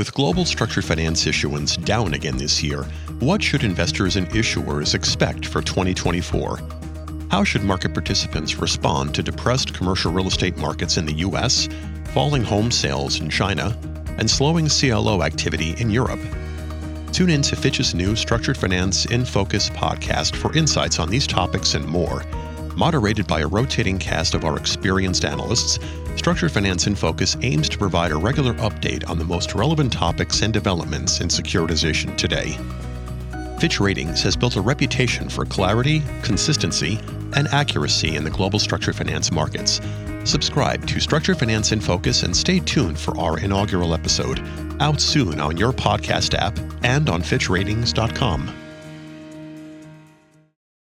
With global structured finance issuance down again this year, what should investors and issuers expect for 2024? How should market participants respond to depressed commercial real estate markets in the US, falling home sales in China, and slowing CLO activity in Europe? Tune in to Fitch's new Structured Finance in Focus podcast for insights on these topics and more. Moderated by a rotating cast of our experienced analysts, Structured Finance in Focus aims to provide a regular update on the most relevant topics and developments in securitization today. Fitch Ratings has built a reputation for clarity, consistency, and accuracy in the global structured finance markets. Subscribe to Structured Finance in Focus and stay tuned for our inaugural episode, out soon on your podcast app and on FitchRatings.com.